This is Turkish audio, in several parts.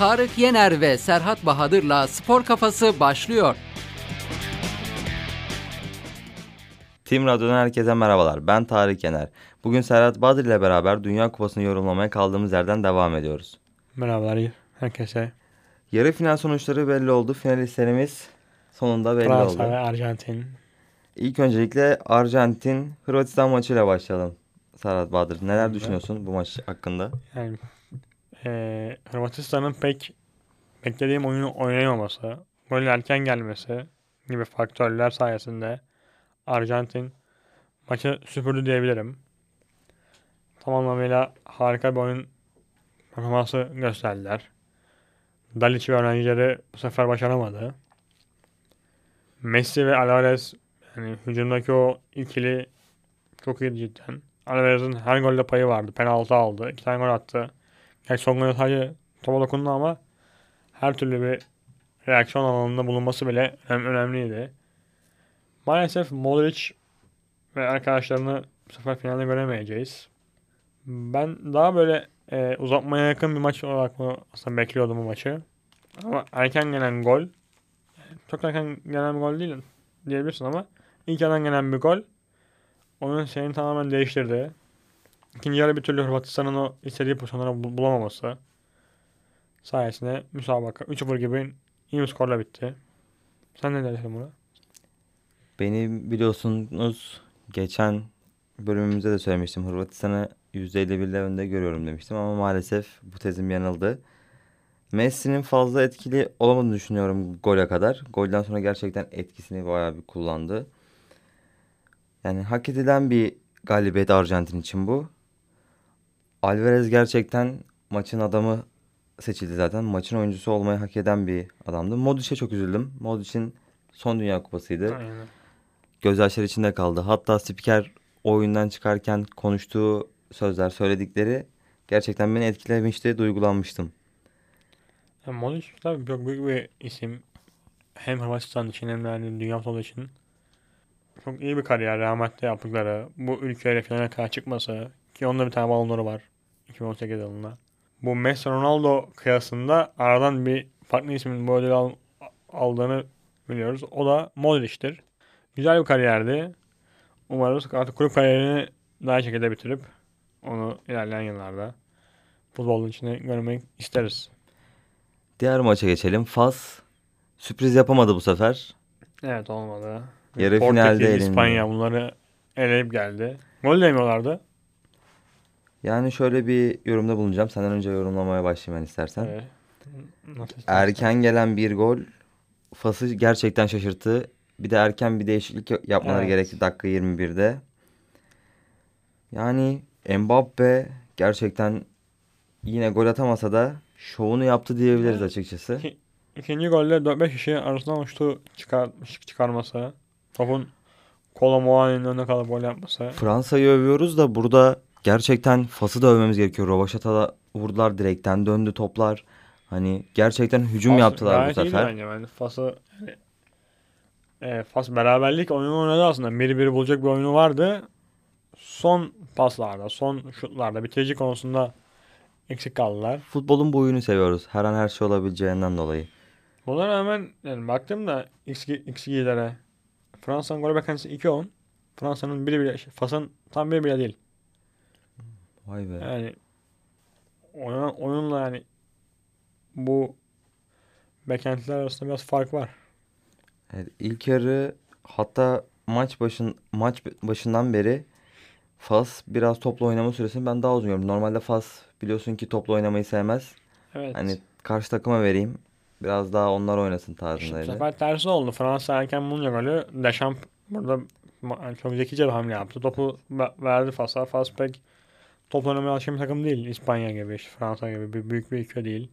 Tarık Yener ve Serhat Bahadır'la Spor Kafası başlıyor. Team Radyo'dan herkese merhabalar. Ben Tarık Yener. Bugün Serhat Bahadır ile beraber Dünya Kupası'nı yorumlamaya kaldığımız yerden devam ediyoruz. Merhabalar herkese. Yarı final sonuçları belli oldu. Finalistlerimiz sonunda belli Fransa oldu. ve Arjantin. İlk öncelikle Arjantin Hırvatistan maçıyla başlayalım. Serhat Bahadır neler düşünüyorsun bu maç hakkında? Yani eee Hırvatistan'ın pek beklediğim oyunu oynayamaması, golün erken gelmesi gibi faktörler sayesinde Arjantin maçı süpürdü diyebilirim. Tam harika bir oyun performansı gösterdiler. Dalic ve öğrencileri bu sefer başaramadı. Messi ve Alvarez yani hücumdaki o ikili çok iyiydi cidden. Alvarez'in her golde payı vardı. Penaltı aldı. iki tane gol attı. Golde sadece topa dokundu ama her türlü bir reaksiyon alanında bulunması bile önem- önemliydi. Maalesef Modric ve arkadaşlarını bu sefer finalde göremeyeceğiz. Ben daha böyle e, uzatmaya yakın bir maç olarak aslında bekliyordum bu maçı. Ama erken gelen gol çok erken gelen bir gol değil diyebilirsin ama ilk yarıdan gelen bir gol oyunun seyrini tamamen değiştirdi. İkinci yarı bir türlü Hırvatistan'ın o istediği pozisyonları bul- bulamaması sayesinde müsabaka 3-0 gibi iyi bir skorla bitti. Sen ne dersin buna? Beni biliyorsunuz geçen bölümümüzde de söylemiştim. Hırvatistan'ı %51 ile önde görüyorum demiştim ama maalesef bu tezim yanıldı. Messi'nin fazla etkili olamadığını düşünüyorum gole kadar. Golden sonra gerçekten etkisini bayağı bir kullandı. Yani hak edilen bir galibiyet Arjantin için bu. Alvarez gerçekten maçın adamı seçildi zaten. Maçın oyuncusu olmayı hak eden bir adamdı. Modric'e çok üzüldüm. Modric'in son Dünya Kupası'ydı Aynen. gözyaşları içinde kaldı. Hatta spiker oyundan çıkarken konuştuğu sözler, söyledikleri gerçekten beni etkilemişti, duygulanmıştım. Yani Modric tabii çok büyük bir isim. Hem Hırvatistan için hem de yani dünya futbolu için. Çok iyi bir kariyer. Madrid'de yaptıkları. Bu ülkeyle finale kadar çıkması. Ki onda bir tane balonları var. 2018 yılında. Bu Messi Ronaldo kıyasında aradan bir farklı ismin bu ödülü al- aldığını biliyoruz. O da Modric'tir. Güzel bir kariyerdi. Umarız artık kulüp kariyerini daha şekilde bitirip onu ilerleyen yıllarda futbolun içine görmek isteriz. Diğer maça geçelim. Fas sürpriz yapamadı bu sefer. Evet olmadı. Yarı Portekiz, finalde elindi. İspanya bunları eleyip geldi. Gol de yemiyorlardı. Yani şöyle bir yorumda bulunacağım. Senden önce yorumlamaya başlayayım ben istersen. Evet. Erken gelen bir gol Fas'ı gerçekten şaşırttı. Bir de erken bir değişiklik yapmaları Evet. gerekti dakika 21'de. Yani Mbappe gerçekten yine gol atamasa da şovunu yaptı diyebiliriz açıkçası. İki- İkinci golde 4-5 kişi arasından uçtu çıkar, çıkarması. Topun Kolo Muani'nin önüne kalıp gol yapması. Fransa'yı övüyoruz da burada gerçekten Fas'ı da övmemiz gerekiyor. Rovaşata'da vurdular direkten döndü toplar. Hani gerçekten hücum Fas yaptılar bu sefer. bence. Yani Fas'ı e, Fas beraberlik oyunu oynadı aslında. Biri biri bulacak bir oyunu vardı. Son paslarda, son şutlarda, bitirici konusunda eksik kaldılar. Futbolun bu oyunu seviyoruz. Her an her şey olabileceğinden dolayı. Buna rağmen yani baktığımda XG, XG'lere Fransa'nın gol beklentisi 2-10. Fransa'nın biri bile, şey, Fas'ın tam biri bile değil. Vay be. Yani oyun, oyunla yani bu beklentiler arasında biraz fark var. Evet, ilk yarı hatta maç başın maç başından beri Fas biraz toplu oynama süresini ben daha uzun görüyorum. Normalde Fas biliyorsun ki toplu oynamayı sevmez. Evet. Hani karşı takıma vereyim. Biraz daha onlar oynasın İşte bu tarzındaydı. sefer tersi oldu. Fransa erken bulunca golü Deschamps burada çok zekice bir hamle yaptı. Topu ve- verdi Fas'a. Fas pek top oynamaya alışkın bir takım değil. İspanya gibi, işte Fransa gibi bir büyük bir ülke değil.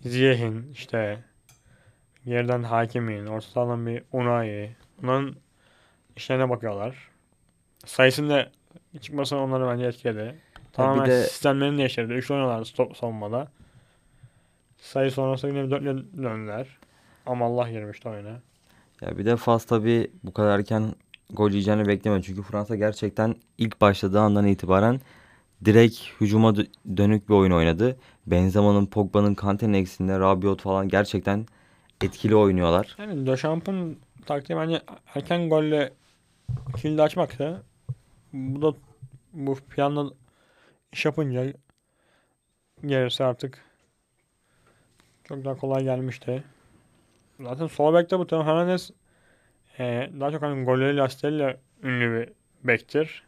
Ziyech'in işte geriden Hakim'in, orta sahadan bir Unai. Bunların işlerine bakıyorlar. Sayısının da çıkması onları bence etkiledi. Tamamen de- sistemlerini değiştirdi. Üçlü oynuyorlardı stop savunmada. Sayı sonrası yine bir dörtlü döndüler. Ama Allah girmişti oyuna. Ya bir de Fas tabii bu kadar erken gol yiyeceğini beklemiyorum. Çünkü Fransa gerçekten ilk başladığı andan itibaren direkt hücuma dö- dönük bir oyun oynadı. Benzema'nın, Pogba'nın, Kante'nin eksiğinde Rabiot falan gerçekten etkili oynuyorlar. Yani Dechamps'ın taktiği bence erken golle kilidi açmaktı. Bu da bu planla iş yapınca gerisi artık çok daha kolay gelmişti. Zaten sol bekte bu Teo Hernandez e, daha çok hani golleriyle asistleriyle ünlü bir bektir.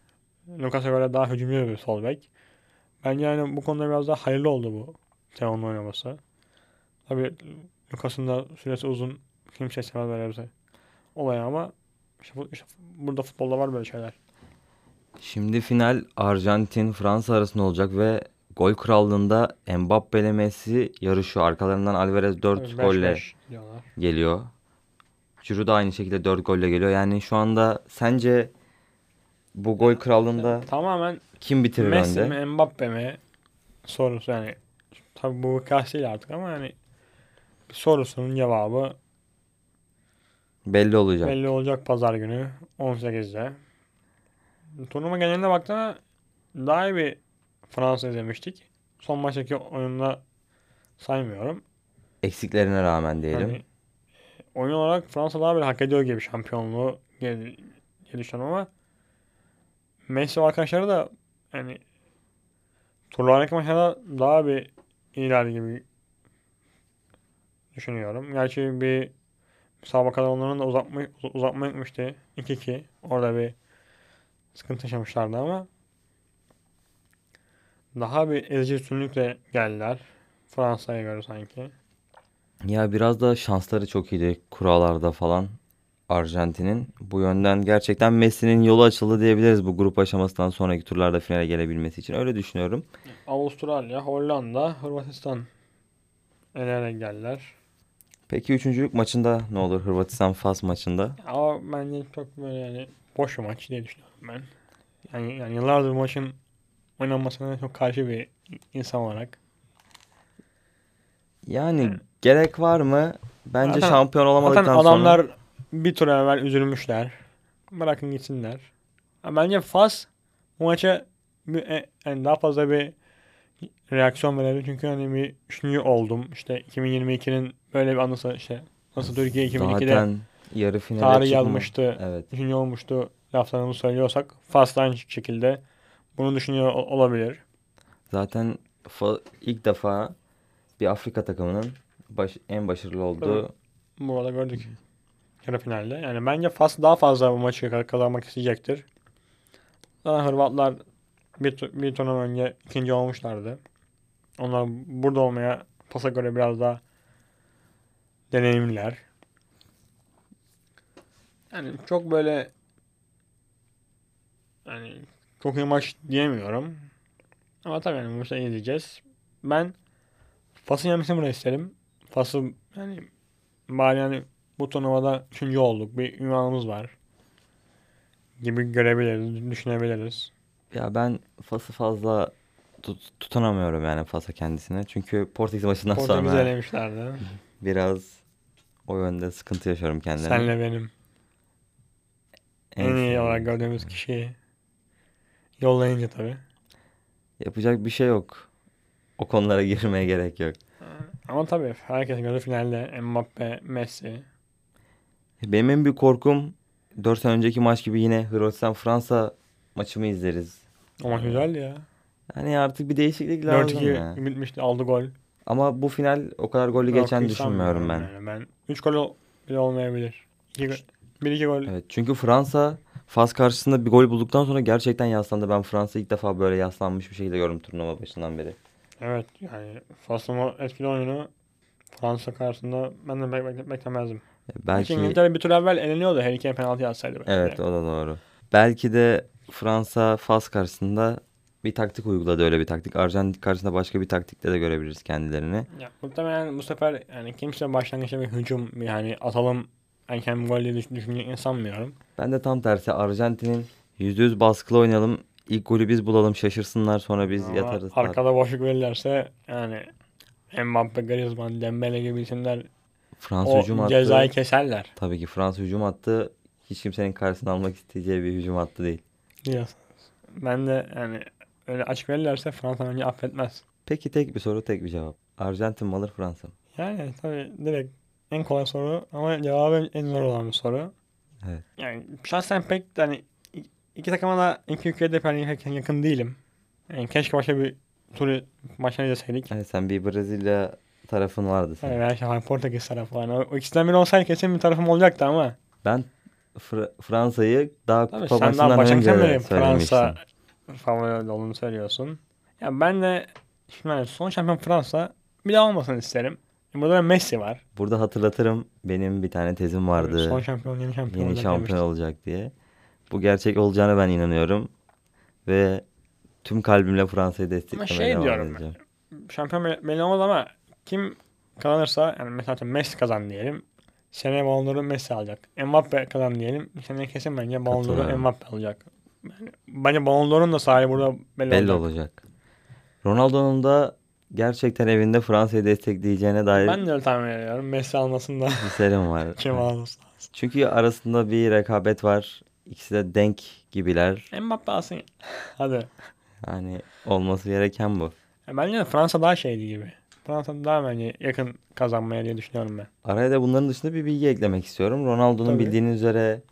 Lucas'a göre daha hücumcu bir sol bek. Bence yani bu konuda biraz daha hayırlı oldu bu Teo'nun oynaması. Tabii Lucas'ın da süresi uzun. Kimse istemez böyle bir şey. Olay ama işte, işte burada futbolda var böyle şeyler. Şimdi final Arjantin Fransa arasında olacak ve gol krallığında Mbappe ile Messi yarışıyor. Arkalarından Alvarez 4 Tabii beş golle beş diyorlar. geliyor. Giroud da aynı şekilde 4 golle geliyor. Yani şu anda sence bu gol krallığında Tamamen kim bitirir Messi önde? mi Mbappe mi sorusu yani tabii bu kıyas değil artık ama yani sorusunun cevabı Belli olacak. belli olacak pazar günü 18'de. Turnuva geneline baktığında daha iyi bir Fransa izlemiştik. Son maçtaki oyunda saymıyorum. Eksiklerine rağmen diyelim. Hani oyun olarak Fransa daha bir hak ediyor gibi şampiyonluğu gel, gelişten ama Messi arkadaşları da yani turlardaki maçlarda daha bir iyiler gibi düşünüyorum. Gerçi bir müsabakada onların da uzatma, uzatma gitmişti. 2-2. Orada bir sıkıntı yaşamışlardı ama daha bir ezici üstünlükle geldiler. Fransa'ya göre sanki. Ya biraz da şansları çok iyiydi kurallarda falan Arjantin'in. Bu yönden gerçekten Messi'nin yolu açıldı diyebiliriz bu grup aşamasından sonraki turlarda finale gelebilmesi için. Öyle düşünüyorum. Avustralya, Hollanda, Hırvatistan el ele geldiler. Peki üçüncülük maçında ne olur Hırvatistan-Fas maçında? Ama bence çok böyle yani boş bir maç diye düşünüyorum ben. Yani, yani yıllardır maçın oynanmasına çok karşı bir insan olarak. Yani Evet. gerek var mı? Bence Zaten- şampiyon Zaten olamadıktan adamlar sonra bir tur evvel üzülmüşler. Bırakın gitsinler. Bence Fas bu maça bir, e, yani daha fazla bir reaksiyon verebilir. Çünkü hani bir üçüncü oldum. İşte 2022'nin böyle bir anısı işte nasıl Türkiye 2002'de zaten yarı finale tarih yazmıştı. Evet. Üçüncü olmuştu laflarını söylüyorsak Fas da aynı şekilde bunu düşünüyor ol- olabilir. Zaten ilk defa bir Afrika takımının baş- en başarılı olduğu Burada gördük. Yarı finalde. Yani bence Fas daha fazla bu maçı ka- kazanmak isteyecektir. Zaten Hırvatlar bir, bir turnuva önce ikinci olmuşlardı. Onlar burada olmaya Fas'a göre biraz daha deneyimliler. Yani çok böyle yani çok iyi maç diyemiyorum. Ama tabii yani maçı izleyeceğiz. Ben Fas'ın yenmesini burada isterim. Fas'ı yani bari yani bu turnuvada üçüncü olduk. Bir ünvanımız var. Gibi görebiliriz, düşünebiliriz. Ya ben Fas'ı fazla tut- tutunamıyorum yani Fas'a kendisine. Çünkü Portekiz maçından Portekiz'i sonra elemişlerdi. biraz o yönde sıkıntı yaşıyorum kendime. Senle benim. En, iyi sevdiğim- olarak gördüğümüz kişiyi yollayınca tabii. Yapacak bir şey yok. O konulara girmeye gerek yok. Ama tabii herkes gördü finalde Mbappe, Messi. Benim en büyük korkum 4 sene önceki maç gibi yine Hırvatistan-Fransa maçımı izleriz. O maç güzeldi ya. Yani artık bir değişiklik lazım ya. 4-2 bitmişti aldı gol. Ama bu final o kadar golü Yok, geçen düşünmüyorum ben. Yani. Ben 3 gol bile olmayabilir. 1-2 gol. Evet çünkü Fransa Fas karşısında bir gol bulduktan sonra gerçekten yaslandı. Ben Fransa ilk defa böyle yaslanmış bir şekilde gördüm turnuva başından beri. Evet yani Fas'ın etkili oyunu Fransa karşısında ben de bek- beklemezdim. Belki İngiltere bir tur evvel eleniyordu. Harry Kane penaltı yazsaydı. belki evet o da doğru. Belki de Fransa Fas karşısında bir taktik uyguladı öyle bir taktik. Arjantin karşısında başka bir taktikte de görebiliriz kendilerini. Ya, muhtemelen bu sefer yani kimse başlangıçta bir hücum yani atalım erken bir gol diye düş- düşünecek sanmıyorum. Ben de tam tersi Arjantin'in %100 baskılı oynayalım. İlk golü biz bulalım şaşırsınlar sonra biz Ama yatarız. arkada boşluk verirlerse yani Mbappe, Griezmann, Dembele gibi isimler Fransa o hücum attı. cezayı keserler Tabii ki Fransa hücum attı. Hiç kimsenin karşısına almak isteyeceği bir hücum attı değil. diyorsunuz. Ben de yani öyle açık verirlerse Fransa bence affetmez. Peki tek bir soru tek bir cevap. Arjantin mi alır Fransa mı? Yani tabii direkt en kolay soru ama cevabı en zor olan bir soru. Evet. Yani şahsen pek hani iki takıma da iki ülkeye de ben yakın, değilim. Yani keşke başka bir turu maçını izleseydik. Yani sen bir Brezilya tarafın vardı senin. Yani veya işte hani Portekiz tarafı falan. O, o ikisinden biri olsaydı kesin bir tarafım olacaktı ama. Ben Fr- Fransa'yı daha Tabii kupa sen daha önce de. Fransa favori olduğunu söylüyorsun. Ya ben de şimdi hani son şampiyon Fransa bir daha olmasını isterim. Burada da Messi var. Burada hatırlatırım benim bir tane tezim vardı. Son şampiyon yeni şampiyon Yeni olacak şampiyon demiştim. olacak diye. Bu gerçek olacağına ben inanıyorum. Ve tüm kalbimle Fransa'yı desteklemeye şey devam diyorum ben. edeceğim. Şampiyon bel- belli olmaz ama kim kazanırsa yani mesela Messi kazan diyelim. Seneye Ballon d'Or'u Messi alacak. Mbappe kazan diyelim. Seneye kesin bence Ballon d'Or'u. Mbappe alacak. Yani bence Ballon d'Or'un da sahibi burada belli, Belli olacak. olacak. Ronaldo'nun da gerçekten evinde Fransa'yı destekleyeceğine dair Ben de öyle tahmin ediyorum. Messi almasın da bir serim var. kim almasın. Çünkü arasında bir rekabet var. İkisi de denk gibiler. Mbappe alsın. Hadi. Yani olması gereken bu. Ya bence de Fransa daha şeydi gibi. Fransa daha bence yakın kazanmaya diye düşünüyorum ben. Araya da bunların dışında bir bilgi eklemek istiyorum. Ronaldo'nun Tabii. bildiğiniz üzere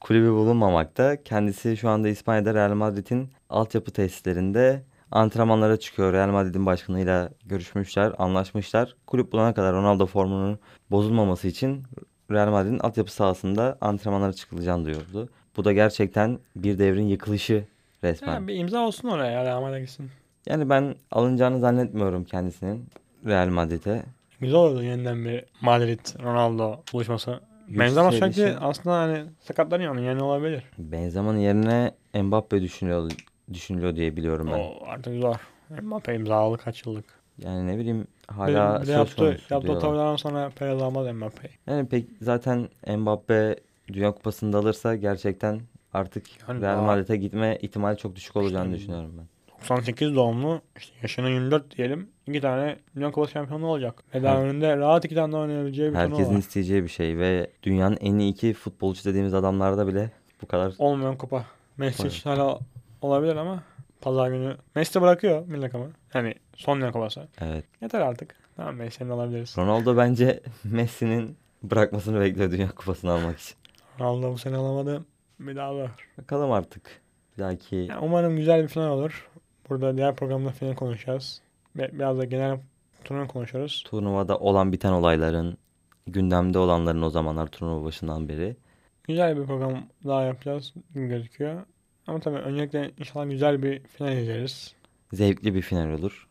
kulübü bulunmamakta. Kendisi şu anda İspanya'da Real Madrid'in altyapı tesislerinde antrenmanlara çıkıyor. Real Madrid'in başkanıyla görüşmüşler, anlaşmışlar. Kulüp bulana kadar Ronaldo formunun bozulmaması için Real Madrid'in altyapı sahasında antrenmanlara çıkılacağını duyurdu. Bu da gerçekten bir devrin yıkılışı resmen. Ya bir imza olsun oraya ya Real Madrid'e gitsin. Yani ben alınacağını zannetmiyorum kendisinin Real Madrid'e. Güzel oldu yeniden bir Madrid Ronaldo buluşması. Benzema sürekli aslında hani sakatlanıyor onun yeni olabilir. Benzema'nın yerine Mbappe düşünüyor, düşünülüyor diye biliyorum ben. O artık zor. Mbappe imzaladı kaç yıllık. Yani ne bileyim Bir- hala bir de söz yaptı, konusu yaptığı tavırlardan sonra Perez almaz Mbappe'yi. Yani pek zaten Mbappe Dünya Kupası'nda alırsa gerçekten artık Yani Real Madrid'e gitme ihtimali çok düşük olacağını İşte- düşünüyorum ben. 98 doğumlu işte yaşının 24 diyelim. İki tane Dünya Kupası şampiyonu olacak. Ve daha önünde rahat iki tane daha oynayabileceği bir turnuva Herkesin var. isteyeceği bir şey ve dünyanın en iyi iki futbolcu dediğimiz adamlarda bile bu kadar Olmayan kupa. Messi için hala olabilir ama pazar günü Messi bırakıyor milli takımı. Yani son Dünya Kupası. evet. Yeter artık. Tamam Messi'ni de alabiliriz. Ronaldo bence Messi'nin bırakmasını bekliyor Dünya Kupası'nı almak için. Ronaldo bu sene alamadı. Bir daha var. Bakalım artık. Belki Yani umarım güzel bir final olur. Burada diğer programda final konuşacağız. Biraz da genel turnuva konuşuruz. turnuvada olan biten olayların, gündemde olanların o zamanlar turnuva başından beri. Güzel bir program daha yapacağız gözüküyor. Ama tabii öncelikle inşallah güzel bir final izleriz. Zevkli bir final olur.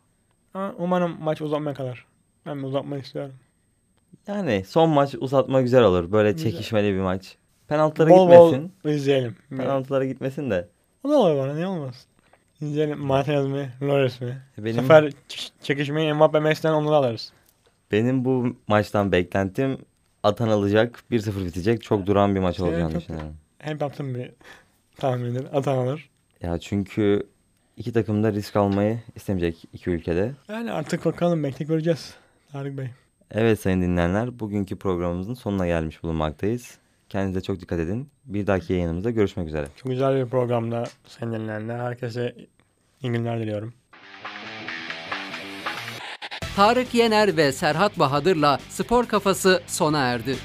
Ama umarım maç uzatmaya kadar. Ben uzatmak istiyorum. Yani son maç uzatma güzel olur. Böyle Güzel. çekişmeli bir maç. Penaltılara bol gitmesin. bol izleyelim. Penaltılara gitmesin de. O da olur bana niye olmaz. İzleyelim Martinez mi, Flores mi? Bu Benim sefer çekişmeyi Mbappe Messi'den onları alırız. benim bu maçtan beklentim atan alacak, 1-0 bitecek. Çok duran bir maç Senin olacağını çok- düşünüyorum. Hep yaptığım bir tahmindir. Atan alır. Ya çünkü iki takım da risk almayı istemeyecek iki ülkede. Yani artık bakalım bekleyip göreceğiz. Tarık Bey. Evet sayın dinleyenler, bugünkü programımızın sonuna gelmiş bulunmaktayız. Kendinize çok dikkat edin. Bir dahaki yayınımızda görüşmek üzere. Çok güzel bir programda sayın dinleyenler. Herkese iyi günler diliyorum. Tarık Yener ve Serhat Bahadır'la Spor Kafası sona erdi.